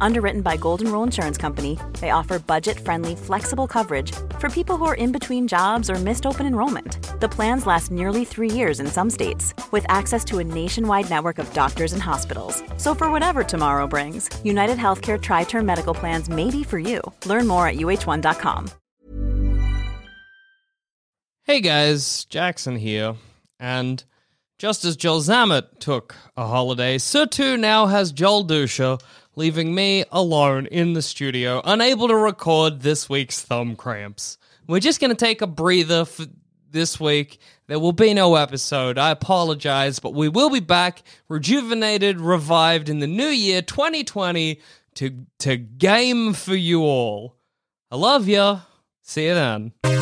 Underwritten by Golden Rule Insurance Company, they offer budget friendly, flexible coverage for people who are in between jobs or missed open enrollment. The plans last nearly three years in some states, with access to a nationwide network of doctors and hospitals. So, for whatever tomorrow brings, United Healthcare Tri Term Medical Plans may be for you. Learn more at uh1.com. Hey guys, Jackson here. And just as Joel Zammett took a holiday, so too now has Joel Dusha, leaving me alone in the studio, unable to record this week's thumb cramps. We're just going to take a breather for this week. There will be no episode. I apologize, but we will be back, rejuvenated, revived in the new year 2020 to to game for you all. I love ya. See you then.